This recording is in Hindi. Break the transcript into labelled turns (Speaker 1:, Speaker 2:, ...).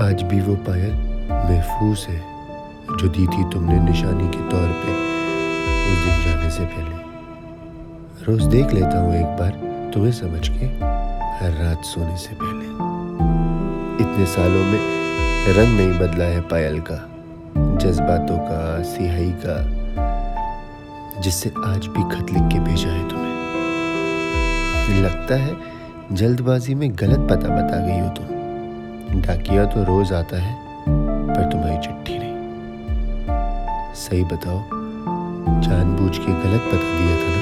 Speaker 1: आज भी वो पायल महफूज है, जो दी थी तुमने निशानी के तौर पे उस दिन जाने से पहले। रोज देख लेता हूँ एक बार तुम्हें समझ के, हर रात सोने से पहले। इतने सालों में रंग नहीं बदला है पायल का, जज्बातों का, सिहाई का, जिससे आज भी खत लिख के भेजा है तुम्हें। लगता है जल्दबाजी में गलत पता बता गई हो तुम। डाकिया तो रोज आता है, पर तुम्हारी चिट्ठी नहीं। सही बताओ, जानबूझ के गलत बता दिया था